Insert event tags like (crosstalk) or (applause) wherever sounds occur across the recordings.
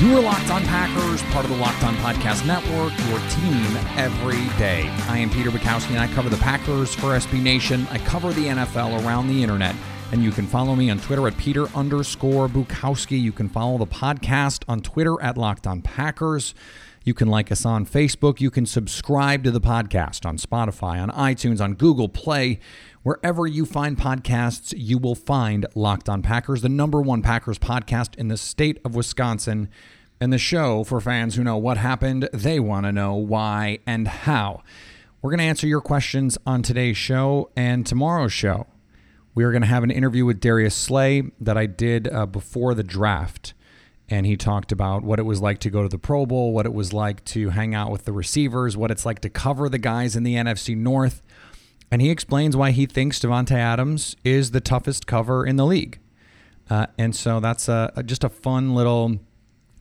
You are Locked On Packers, part of the Locked On Podcast Network, your team every day. I am Peter Bukowski, and I cover the Packers for SB Nation. I cover the NFL around the internet, and you can follow me on Twitter at Peter underscore Bukowski. You can follow the podcast on Twitter at Locked On Packers. You can like us on Facebook. You can subscribe to the podcast on Spotify, on iTunes, on Google Play. Wherever you find podcasts, you will find Locked On Packers, the number one Packers podcast in the state of Wisconsin, and the show for fans who know what happened, they want to know why and how. We're going to answer your questions on today's show and tomorrow's show. We are going to have an interview with Darius Slay that I did uh, before the draft. And he talked about what it was like to go to the Pro Bowl, what it was like to hang out with the receivers, what it's like to cover the guys in the NFC North and he explains why he thinks Davante Adams is the toughest cover in the league. Uh, and so that's a, a, just a fun little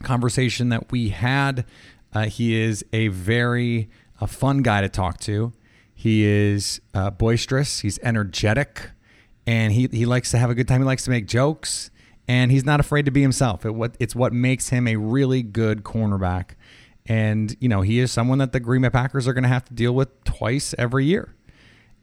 conversation that we had. Uh, he is a very a fun guy to talk to. He is uh, boisterous. He's energetic, and he he likes to have a good time. He likes to make jokes, and he's not afraid to be himself. It, what it's what makes him a really good cornerback. And you know he is someone that the Green Bay Packers are going to have to deal with twice every year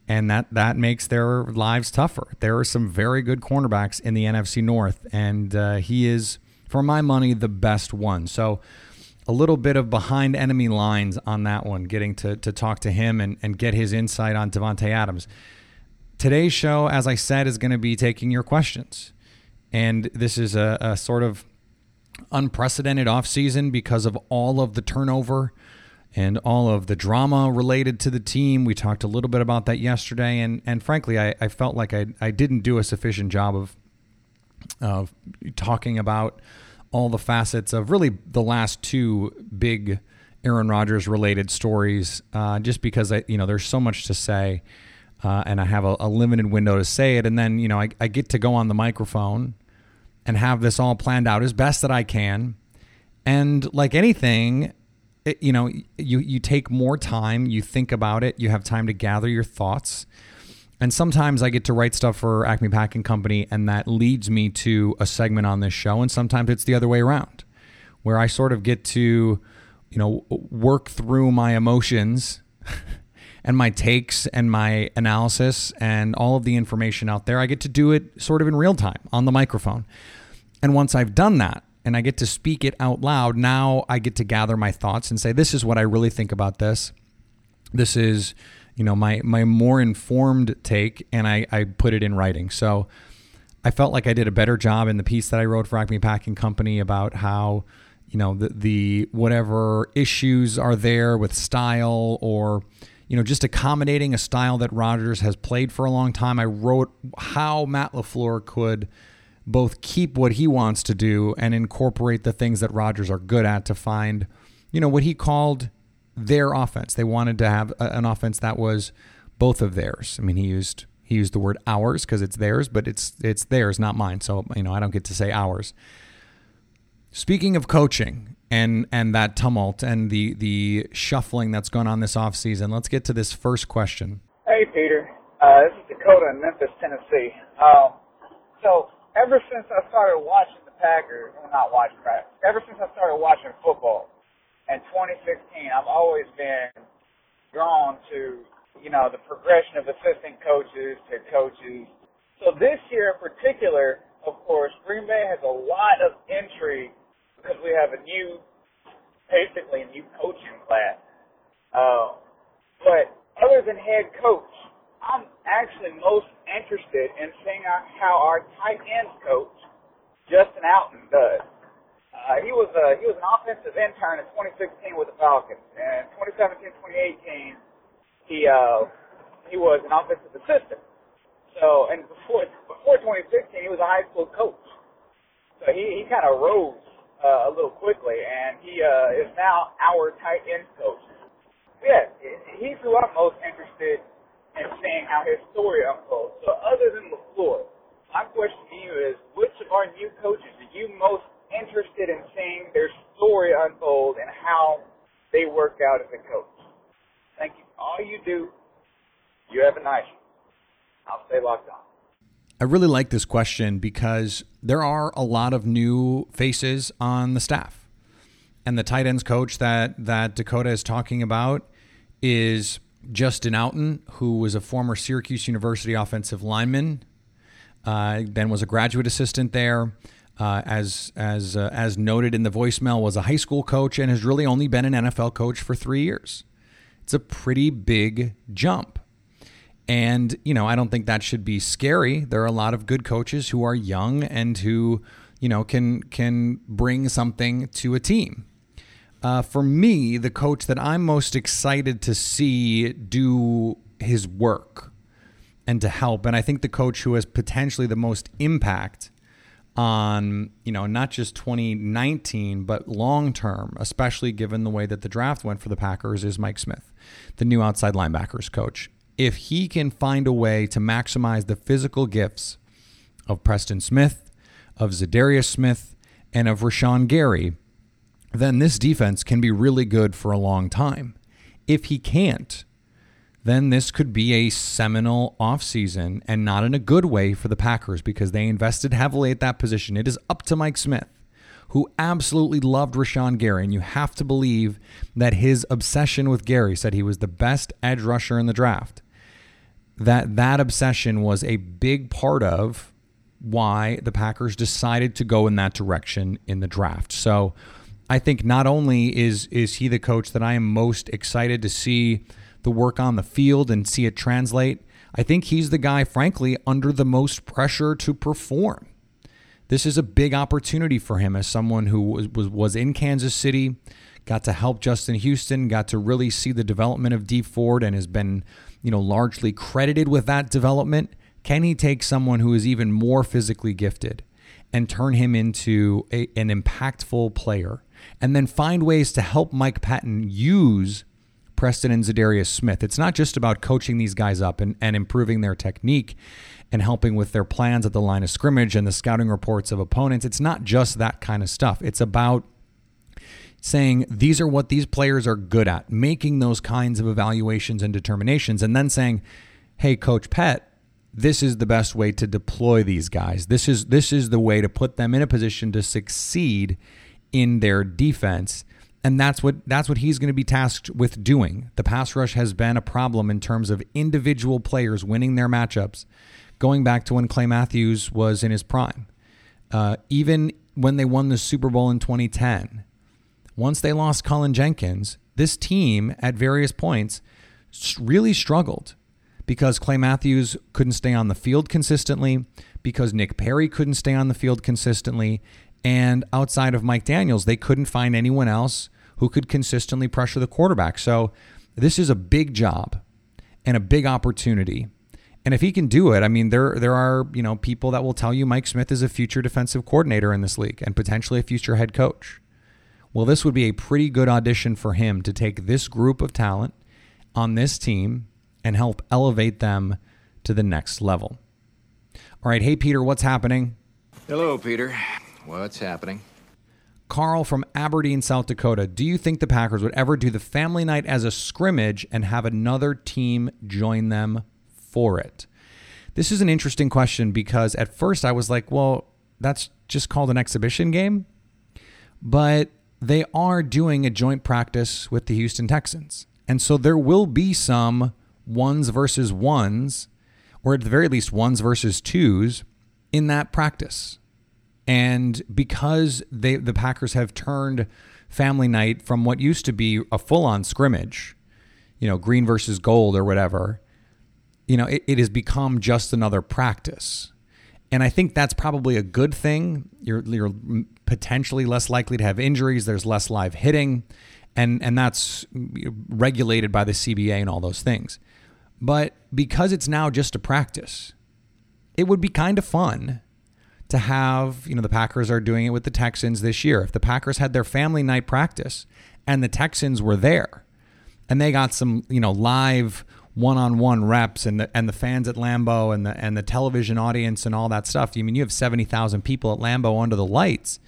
and that that makes their lives tougher. There are some very good cornerbacks in the NFC North, and uh, he is, for my money, the best one. So, a little bit of behind enemy lines on that one, getting to to talk to him and and get his insight on Davante Adams. Today's show, as I said, is going to be taking your questions, and this is a, a sort of unprecedented offseason because of all of the turnover and all of the drama related to the team. We talked a little bit about that yesterday, and and frankly, I, I felt like I, I didn't do a sufficient job of of talking about all the facets of really the last two big Aaron Rodgers related stories, uh, just because I you know there's so much to say, uh, and I have a, a, limited window to say it, and then you know I, I get to go on the microphone and have this all planned out as best that I can. And like anything, you know, you you take more time, you think about it, you have time to gather your thoughts. And sometimes I get to write stuff for Acme Packing Company, and that leads me to a segment on this show. And sometimes it's the other way around, where I sort of get to, you know, work through my emotions (laughs) and my takes and my analysis and all of the information out there. I get to do it sort of in real time on the microphone. And once I've done that, and I get to speak it out loud, now I get to gather my thoughts and say, this is what I really think about this. This is, you know, my my more informed take, and I, I put it in writing. So I felt like I did a better job in the piece that I wrote for Acme Packing Company about how, you know, the, the whatever issues are there with style or you know, just accommodating a style that Rodgers has played for a long time. I wrote how Matt LaFleur could both keep what he wants to do and incorporate the things that Rodgers are good at to find, you know, what he called their offense. They wanted to have an offense that was both of theirs. I mean, he used he used the word ours because it's theirs, but it's it's theirs, not mine. So you know, I don't get to say ours. Speaking of coaching and and that tumult and the the shuffling that's gone on this offseason, let's get to this first question. Hey, Peter. Uh, this is Dakota in Memphis, Tennessee. Um, so ever since I started watching the Packers, well, not watching practice, ever since I started watching football in 2016, I've always been drawn to, you know, the progression of assistant coaches to coaches So this year in particular, of course, Green Bay has a lot of intrigue because we have a new, basically a new coaching class. Uh, but other than head coach, I'm actually most interested in seeing how our tight ends coach, Justin Outten, does. Uh, he was a, he was an offensive intern in 2016 with the Falcons, and 2017, 2018, he uh, he was an offensive assistant. So, and before before 2016, he was a high school coach. So he he kind of rose uh, a little quickly, and he uh, is now our tight end coach. Yeah, he's who I'm most interested in seeing how his story unfolds. So, other than LaFleur, my question to you is, which of our new coaches are you most interested in seeing their story unfold and how they work out as a coach. Thank you. All you do, you have a nice one. I'll stay locked on. I really like this question because there are a lot of new faces on the staff. And the tight ends coach that that Dakota is talking about is Justin Outten, who was a former Syracuse University offensive lineman, uh, then was a graduate assistant there uh, as as uh, as noted in the voicemail, was a high school coach and has really only been an NFL coach for three years. It's a pretty big jump. And, you know, I don't think that should be scary. There are a lot of good coaches who are young and who, you know, can can bring something to a team. Uh, for me, the coach that I'm most excited to see do his work and to help, and I think the coach who has potentially the most impact on, you know, not just 2019, but long term, especially given the way that the draft went for the Packers, is Mike Smith, the new outside linebackers coach. If he can find a way to maximize the physical gifts of Preston Smith, of Za'Darius Smith, and of Rashan Gary, then this defense can be really good for a long time. If he can't, then this could be a seminal offseason and not in a good way for the Packers because they invested heavily at that position. It is up to Mike Smith, who absolutely loved Rashan Gary. And you have to believe that his obsession with Gary said he was the best edge rusher in the draft. That that obsession was a big part of why the Packers decided to go in that direction in the draft. So I think not only is is he the coach that I am most excited to see the work on the field and see it translate. I think he's the guy, frankly, under the most pressure to perform. This is a big opportunity for him as someone who was, was, was in Kansas City, got to help Justin Houston, got to really see the development of Dee Ford, and has been, you know, largely credited with that development. Can he take someone who is even more physically gifted and turn him into a, an impactful player? And then find ways to help Mike Pettine use Preston and Za'Darius Smith. It's not just about coaching these guys up and, and improving their technique and helping with their plans at the line of scrimmage and the scouting reports of opponents. It's not just that kind of stuff. It's about saying these are what these players are good at, making those kinds of evaluations and determinations, and then saying, hey, Coach Pet, this is the best way to deploy these guys. This is this is the way to put them in a position to succeed in their defense and that's what that's what he's going to be tasked with doing. The pass rush has been a problem in terms of individual players winning their matchups, going back to when Clay Matthews was in his prime. Uh, even when they won the Super Bowl in 2010, once they lost Cullen Jenkins, this team at various points really struggled because Clay Matthews couldn't stay on the field consistently, because Nick Perry couldn't stay on the field consistently, and outside of Mike Daniels, they couldn't find anyone else who could consistently pressure the quarterback. So this is a big job and a big opportunity. And if he can do it, I mean, there there are you know people that will tell you Mike Smith is a future defensive coordinator in this league and potentially a future head coach. Well, this would be a pretty good audition for him to take this group of talent on this team and help elevate them to the next level. All right, hey Peter, what's happening? Hello, Peter. What's happening? Carl from Aberdeen, South Dakota. Do you think the Packers would ever do the family night as a scrimmage and have another team join them for it? This is an interesting question because at first I was like, well, that's just called an exhibition game. But they are doing a joint practice with the Houston Texans. And so there will be some ones versus ones or at the very least ones versus twos in that practice. And because they the Packers have turned family night from what used to be a full-on scrimmage, you know, green versus gold or whatever, you know, it, it has become just another practice. And I think that's probably a good thing. You're, you're potentially less likely to have injuries. There's less live hitting, and and that's regulated by the CBA and all those things. But because it's now just a practice, it would be kind of fun to have, you know, the Packers are doing it with the Texans this year. If the Packers had their family night practice and the Texans were there and they got some, you know, live one-on-one reps and the and the fans at Lambeau and the and the television audience and all that stuff. I mean, you have 70,000 people at Lambeau under the lights.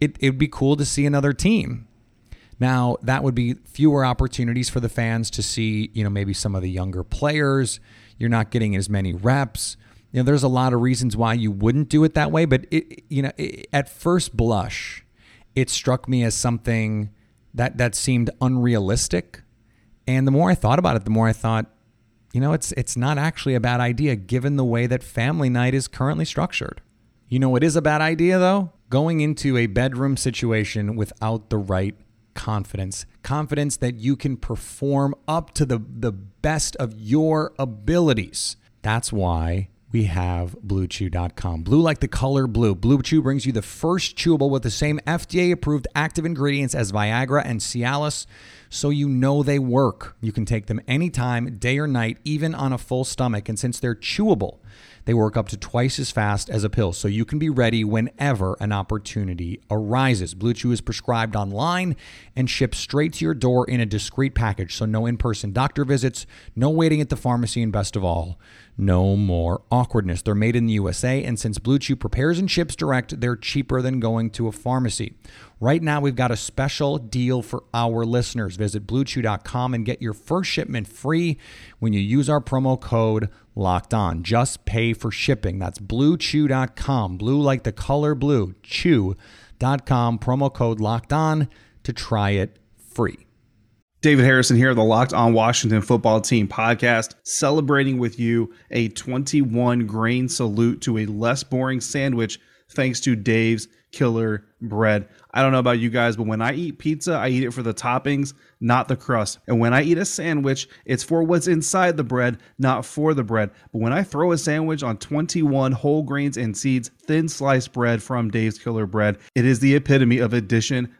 It it would be cool to see another team. Now, that would be fewer opportunities for the fans to see, you know, maybe some of the younger players. You're not getting as many reps. You know, there's a lot of reasons why you wouldn't do it that way, but it, you know, it, at first blush, it struck me as something that that seemed unrealistic. And the more I thought about it, the more I thought, you know, it's it's not actually a bad idea given the way that family night is currently structured. You know it is a bad idea though? Going into a bedroom situation without the right confidence. Confidence that you can perform up to the, the best of your abilities. That's why we have BlueChew.com. Blue like the color blue. Blue Chew brings you the first chewable with the same FDA approved active ingredients as Viagra and Cialis, so you know they work. You can take them anytime, day or night, even on a full stomach. And since they're chewable, they work up to twice as fast as a pill, so you can be ready whenever an opportunity arises. Blue Chew is prescribed online and shipped straight to your door in a discreet package, so no in person doctor visits, no waiting at the pharmacy, and best of all, no more awkwardness. They're made in the USA, and since Blue Chew prepares and ships direct, they're cheaper than going to a pharmacy. Right now, we've got a special deal for our listeners. Visit bluechew.com and get your first shipment free when you use our promo code locked on. Just pay for shipping. That's bluechew.com. Blue like the color blue. Chew.com. Promo code locked on to try it free. David Harrison here, the Locked On Washington Football Team podcast, celebrating with you a 21 grain salute to a less boring sandwich thanks to Dave's Killer Bread. I don't know about you guys, but when I eat pizza, I eat it for the toppings, not the crust. And when I eat a sandwich, it's for what's inside the bread, not for the bread. But when I throw a sandwich on 21 whole grains and seeds, thin sliced bread from Dave's Killer Bread, it is the epitome of addition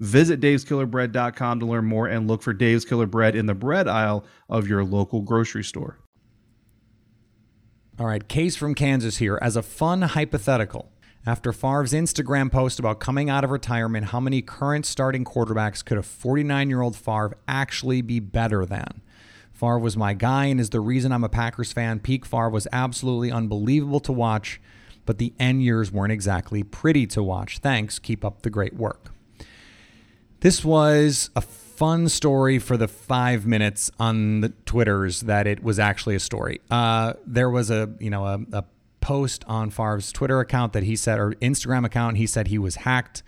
Visit daveskillerbread.com to learn more and look for Dave's Killer Bread in the bread aisle of your local grocery store. All right, Case from Kansas here. As a fun hypothetical, after Favre's Instagram post about coming out of retirement, how many current starting quarterbacks could a 49 year old Favre actually be better than? Favre was my guy and is the reason I'm a Packers fan. Peak Favre was absolutely unbelievable to watch, but the end years weren't exactly pretty to watch. Thanks. Keep up the great work. This was a fun story for the five minutes on the Twitters that it was actually a story. Uh, there was a you know a, a post on Favre's Twitter account that he said or Instagram account he said he was hacked.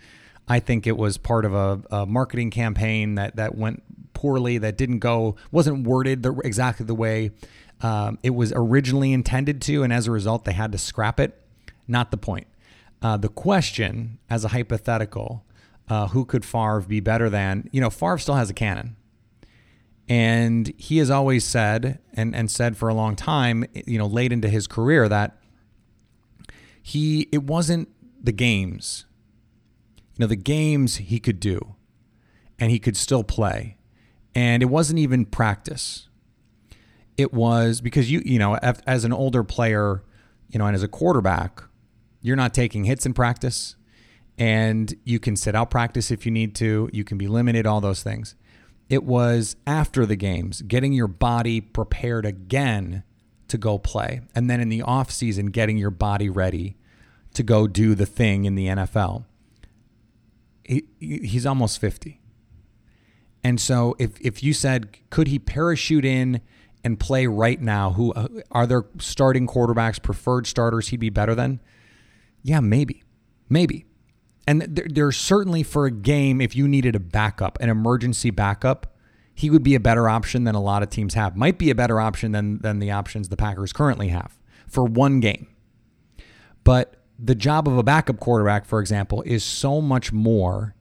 I think it was part of a, a marketing campaign that that went poorly, that didn't go wasn't worded the, exactly the way um, it was originally intended to, and as a result, they had to scrap it. Not the point. Uh, the question, as a hypothetical, uh, who could Favre be better than? You know, Favre still has a cannon. And he has always said, and, and said for a long time, you know, late into his career, that he it wasn't the games. You know, the games he could do, and he could still play. And it wasn't even practice. It was because you, you know, as an older player, you know, and as a quarterback, you're not taking hits in practice and you can sit out practice if you need to. You can be limited, all those things. It was after the games, getting your body prepared again to go play. And then in the off season, getting your body ready to go do the thing in the NFL. he, he's almost 50. And so if if you said could he parachute in and play right now, who uh, are there starting quarterbacks, preferred starters he'd be better than? Yeah, maybe. Maybe. And there, there's certainly for a game if you needed a backup, an emergency backup, he would be a better option than a lot of teams have. Might be a better option than than the options the Packers currently have for one game. But the job of a backup quarterback, for example, is so much more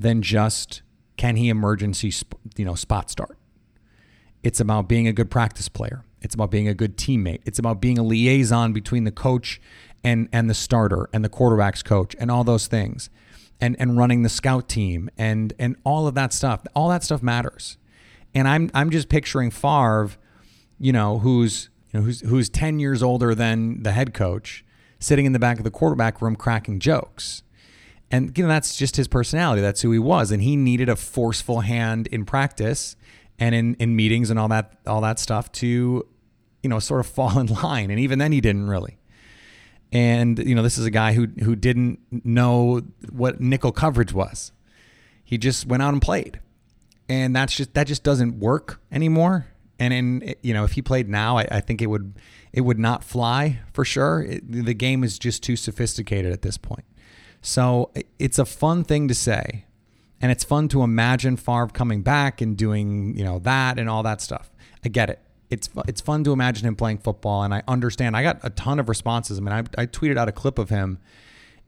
than just can he emergency you know spot start. It's about being a good practice player. It's about being a good teammate. It's about being a liaison between the coach and and the starter and the quarterback's coach and all those things. And and running the scout team and and all of that stuff. All that stuff matters. And I'm I'm just picturing Favre, you know, who's you know, who's who's 10 years older than the head coach, sitting in the back of the quarterback room cracking jokes. And you know, that's just his personality. That's who he was. And he needed a forceful hand in practice and in, in meetings and all that all that stuff to, you know, sort of (laughs) fall in line. And even then he didn't really. And, you know, this is a guy who who didn't know what nickel coverage was. He just went out and played. And that's just that just doesn't work anymore. And in you know, if he played now, I, I think it would it would not fly for sure. It, the game is just too sophisticated at this point. So it's a fun thing to say, and it's fun to imagine Favre coming back and doing you know that and all that stuff. I get it. It's it's fun to imagine him playing football, and I understand. I got a ton of responses. I mean, I, I tweeted out a clip of him,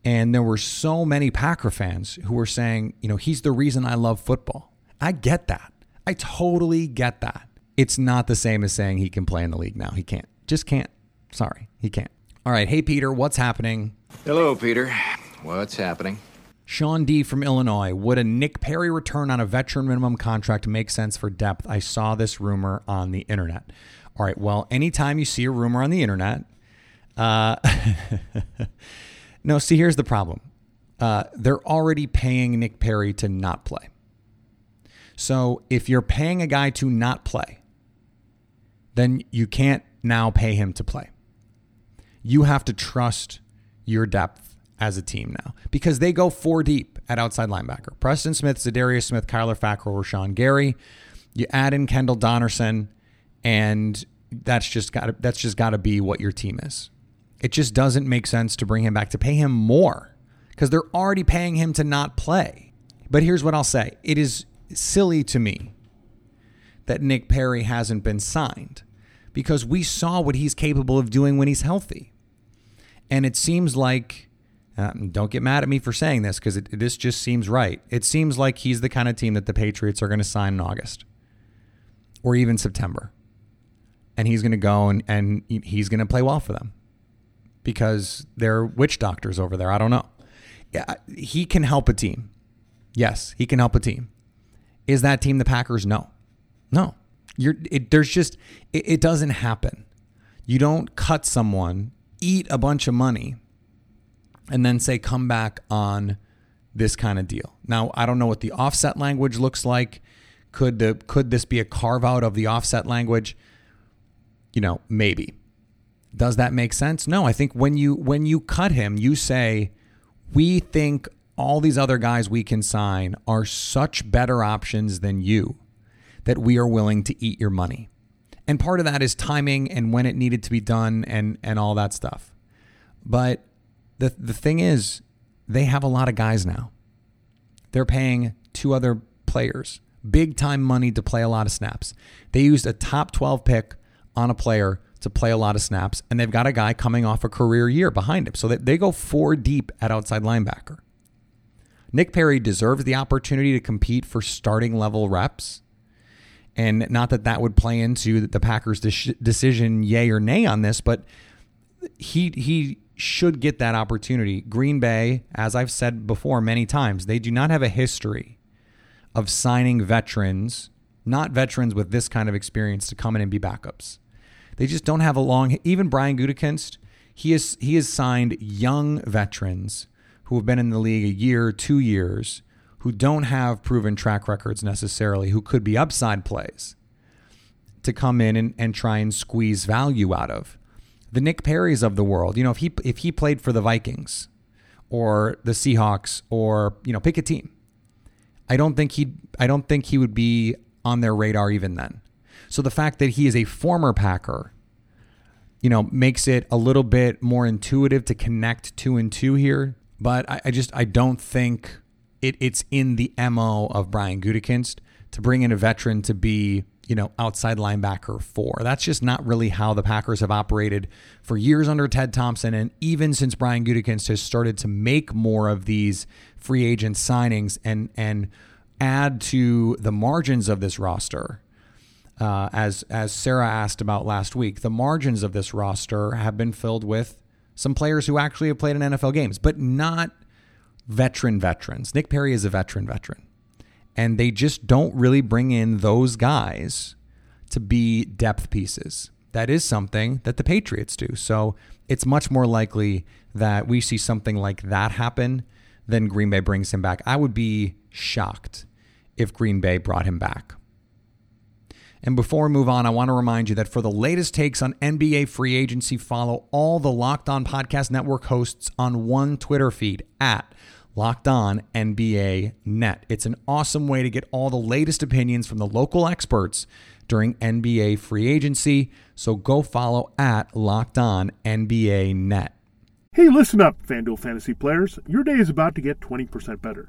and there were so many Packer fans who were saying, you know, he's the reason I love football. I get that. I totally get that it's not the same as saying he can play in the league now. He can't. Just can't. Sorry, he can't. All right. Hey, Peter, what's happening? Hello, Peter. What's happening? Sean D from Illinois. Would a Nick Perry return on a veteran minimum contract make sense for depth? I saw this rumor on the internet. All right. Well, anytime you see a rumor on the internet, uh, (laughs) no, see, here's the problem. Uh, they're already paying Nick Perry to not play. So if you're paying a guy to not play, then you can't now pay him to play. You have to trust your depth as a team now because they go four deep at outside linebacker. Preston Smith, Za'Darius Smith, Kyler Fackrell, Rashan Gary. You add in Kendall Donnerson, and that's just got that's just got to be what your team is. It just doesn't make sense to bring him back to pay him more because they're already paying him to not play. But here's what I'll say: it is silly to me that Nick Perry hasn't been signed because we saw what he's capable of doing when he's healthy. And it seems like, uh, don't get mad at me for saying this because this just seems right. It seems like he's the kind of team that the Patriots are going to sign in August or even September. And he's going to go and, and he's going to play well for them because they're witch doctors over there. I don't know. Yeah, he can help a team. Yes, he can help a team. Is that team the Packers? No. No. You're it, there's just it, it doesn't happen. You don't cut someone, eat a bunch of money, and then say come back on this kind of deal. Now, I don't know what the offset language looks like. Could the could this be a carve out of the offset language? You know, maybe. Does that make sense? No, I think when you when you cut him, you say we think all these other guys we can sign are such better options than you that we are willing to eat your money. And part of that is timing and when it needed to be done and and all that stuff. But the the thing is they have a lot of guys now. They're paying two other players big time money to play a lot of snaps. They used a top 12 pick on a player to play a lot of snaps and they've got a guy coming off a career year behind him. So they, they go four deep at outside linebacker. Nick Perry deserves the opportunity to compete for starting level reps. And not that that would play into the Packers' de- decision, yay or nay, on this, but he he should get that opportunity. Green Bay, as I've said before many times, they do not have a history of signing veterans, not veterans with this kind of experience, to come in and be backups. They just don't have a long. Even Brian Gutekunst, he is he has signed young veterans who have been in the league a year, two years, who don't have proven track records necessarily, who could be upside plays to come in and, and try and squeeze value out of. The Nick Perrys of the world, you know, if he if he played for the Vikings or the Seahawks or, you know, pick a team. I don't think he I don't think he would be on their radar even then. So the fact that he is a former Packer, you know, makes it a little bit more intuitive to connect two and two here. But I, I just I don't think it, it's in the mo of Brian Gutekunst to bring in a veteran to be you know outside linebacker four. That's just not really how the Packers have operated for years under Ted Thompson, and even since Brian Gutekunst has started to make more of these free agent signings and and add to the margins of this roster. Uh, as as Sarah asked about last week, the margins of this roster have been filled with some players who actually have played in NFL games, but not veteran veterans. Nick Perry is a veteran veteran. And they just don't really bring in those guys to be depth pieces. That is something that the Patriots do. So it's much more likely that we see something like that happen than Green Bay brings him back. I would be shocked if Green Bay brought him back. And before we move on, I want to remind you that for the latest takes on NBA free agency, follow all the Locked On Podcast Network hosts on one Twitter feed at Locked On NBA Net. It's an awesome way to get all the latest opinions from the local experts during NBA free agency. So go follow at Locked On NBA Net. Hey, listen up, FanDuel fantasy players. Your day is about to get 20% better.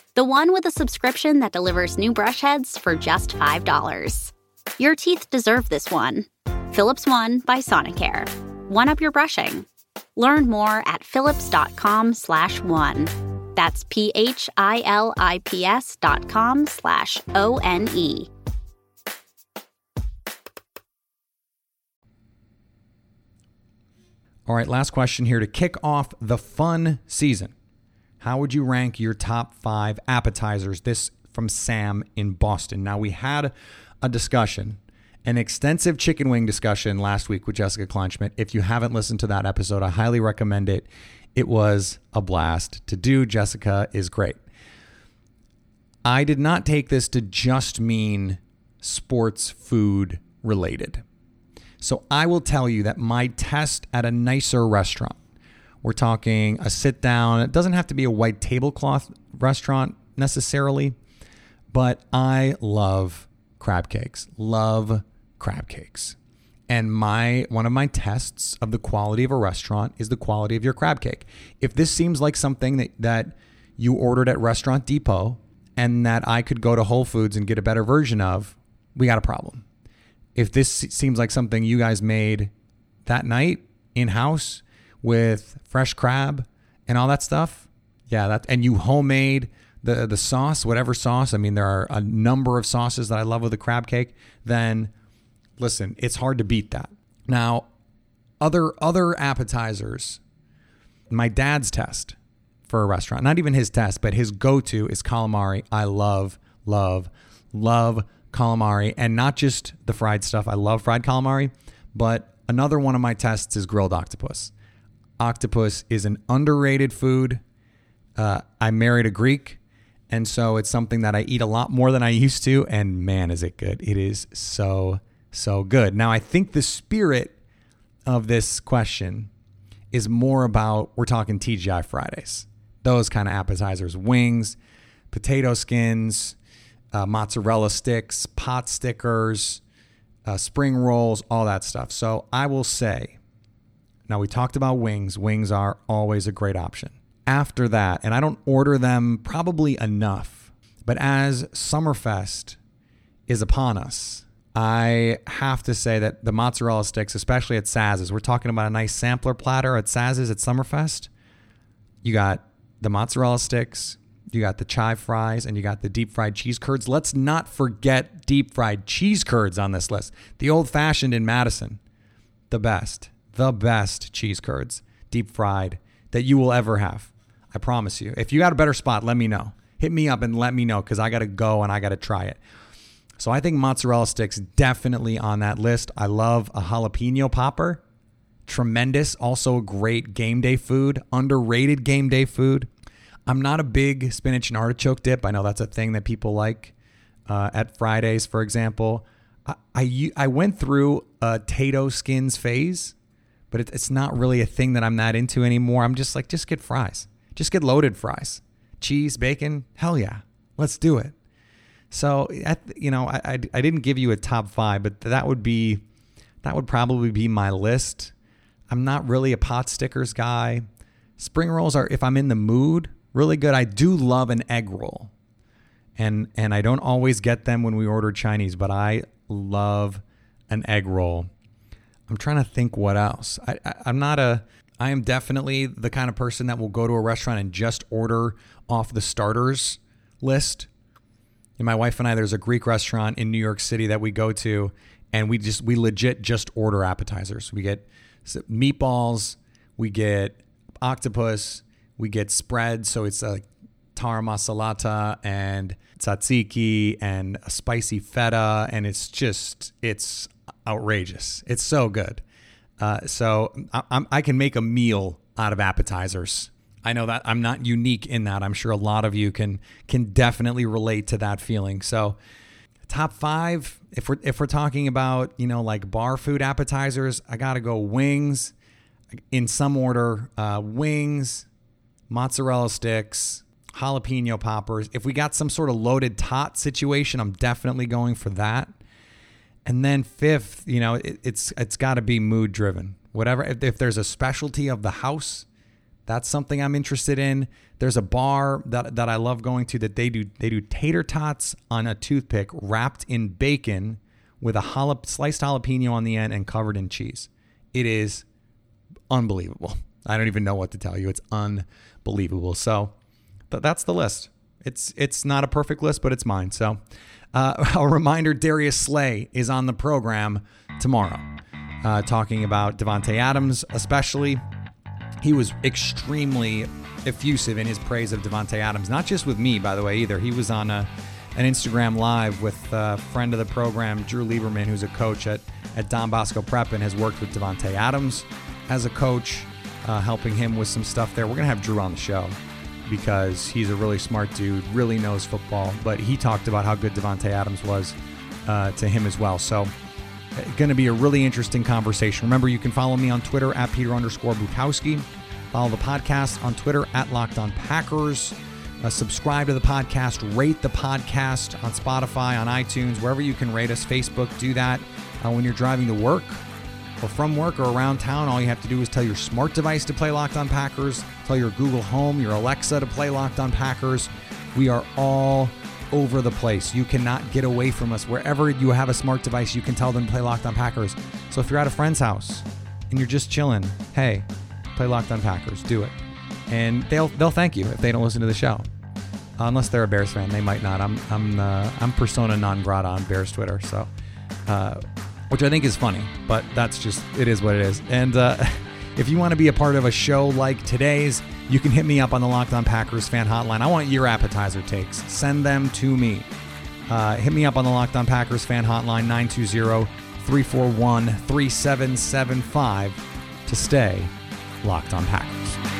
the one with a subscription that delivers new brush heads for just $5. Your teeth deserve this one. Philips One by Sonicare. One up your brushing. Learn more at philips.com slash one. That's P-H-I-L-I-P-S dot com slash O-N-E. All right, last question here to kick off the fun season. How would you rank your top five appetizers? This from Sam in Boston. Now, we had a discussion, an extensive chicken wing discussion last week with Jessica Kleinschmidt. If you haven't listened to that episode, I highly recommend it. It was a blast to do. Jessica is great. I did not take this to just mean sports food related. So I will tell you that my test at a nicer restaurant, we're talking a sit down, it doesn't have to be a white tablecloth restaurant necessarily, but I love crab cakes. Love crab cakes. And my one of my tests of the quality of a restaurant is the quality of your crab cake. If this seems like something that, that you ordered at Restaurant Depot and that I could go to Whole Foods and get a better version of, we got a problem. If this seems like something you guys made that night in house with fresh crab and all that stuff, yeah, that and you homemade the the sauce, whatever sauce. I mean, there are a number of sauces that I love with a crab cake. Then listen, it's hard to beat that. Now, other other appetizers, my dad's test for a restaurant, not even his test, but his go-to is calamari. I love, love, love calamari, and not just the fried stuff. I love fried calamari, but another one of my tests is grilled octopus. Octopus is an underrated food. Uh, I married a Greek, And so it's something that I eat a lot more than I used to. And man, is it good! It is so, so good. Now, I think the spirit of this question is more about we're talking TGI Fridays, those kind of appetizers, wings, potato skins, uh, mozzarella sticks, pot stickers, uh, spring rolls, all that stuff. So I will say, now we talked about wings. Wings are always a great option. After that, and I don't order them probably enough, but as Summerfest is upon us, I have to say that the mozzarella sticks, especially at Saz's, we're talking about a nice sampler platter at Saz's at Summerfest. You got the mozzarella sticks, you got the chive fries, and you got the deep fried cheese curds. Let's not forget deep fried cheese curds on this list. The old fashioned in Madison, the best, the best cheese curds, deep fried that you will ever have. I promise you. If you got a better spot, let me know. Hit me up and let me know because I got to go and I got to try it. So I think mozzarella sticks definitely on that list. I love a jalapeno popper. Tremendous. Also a great game day food, underrated game day food. I'm not a big spinach and artichoke dip. I know that's a thing that people like uh, at Fridays, for example. I, I, I went through a Tato skins phase, but it, it's not really a thing that I'm that into anymore. I'm just like, just get fries. Just get loaded fries. Cheese, bacon, hell yeah. Let's do it. So, you know, I, I, I didn't give you a top five, but that would be that would probably be my list. I'm not really a pot stickers guy. Spring rolls are if I'm in the mood, really good. I do love an egg roll. And and I don't always get them when we order Chinese, but I love an egg roll. I'm trying to think what else. I, I I'm not a I am definitely the kind of person that will go to a restaurant and just order off the starters list and my wife and I, there's a Greek restaurant in New York City that we go to, and we just we legit just order appetizers. We get meatballs, we get octopus, we get spreads. So it's a taramasalata and tzatziki and a spicy feta, and it's just it's outrageous. It's so good. Uh, so I, I can make a meal out of appetizers I know that I'm not unique in that. I'm sure a lot of you can can definitely relate to that feeling. So, top five, if we're if we're talking about you know like bar food appetizers, I gotta go wings, in some order, uh, wings, mozzarella sticks, jalapeno poppers. If we got some sort of loaded tot situation, I'm definitely going for that. And then fifth, you know, it, it's it's got to be mood driven. Whatever, if, if there's a specialty of the house that's something I'm interested in. There's a bar that, that I love going to that they do they do tater tots on a toothpick wrapped in bacon with a jalap- sliced jalapeno on the end and covered in cheese. It is unbelievable. I don't even know what to tell you. It's unbelievable. So th- that's the list. It's it's not a perfect list, but it's mine. So uh, (laughs) a reminder: Darius Slay is on the program tomorrow, uh, talking about Davante Adams, especially he was extremely effusive in his praise of Davante Adams. Not just with me, by the way, either. He was on a, an Instagram live with a friend of the program, Drew Lieberman, who's a coach at, at Don Bosco Prep and has worked with Davante Adams as a coach, uh, helping him with some stuff there. We're to have Drew on the show because he's a really smart dude, really knows football. But he talked about how good Davante Adams was uh, to him as well. So Going to be a really interesting conversation. Remember, you can follow me on Twitter at Peter underscore Bukowski. Follow the podcast on Twitter at Locked On Packers. Uh, subscribe to the podcast, rate the podcast on Spotify, on iTunes, wherever you can rate us. Facebook, do that. Uh, when you're driving to work or from work or around town, all you have to do is tell your smart device to play Locked On Packers, tell your Google Home, your Alexa to play Locked On Packers. We are all over the place. You cannot get away from us. Wherever you have a smart device, you can tell them to play Locked On Packers. So if you're at a friend's house and you're just chilling, hey, play Locked On Packers. Do it, and they'll they'll thank you if they don't listen to the show. Uh, unless they're a Bears fan, they might not. I'm I'm uh, I'm persona non grata on Bears Twitter, so uh, which I think is funny, but that's just it is what it is. And uh, (laughs) if you want to be a part of a show like today's you can hit me up on the Locked On Packers fan hotline. I want your appetizer takes. Send them to me. Uh, hit me up on the Locked On Packers fan hotline 920 341 3775 to stay locked on Packers.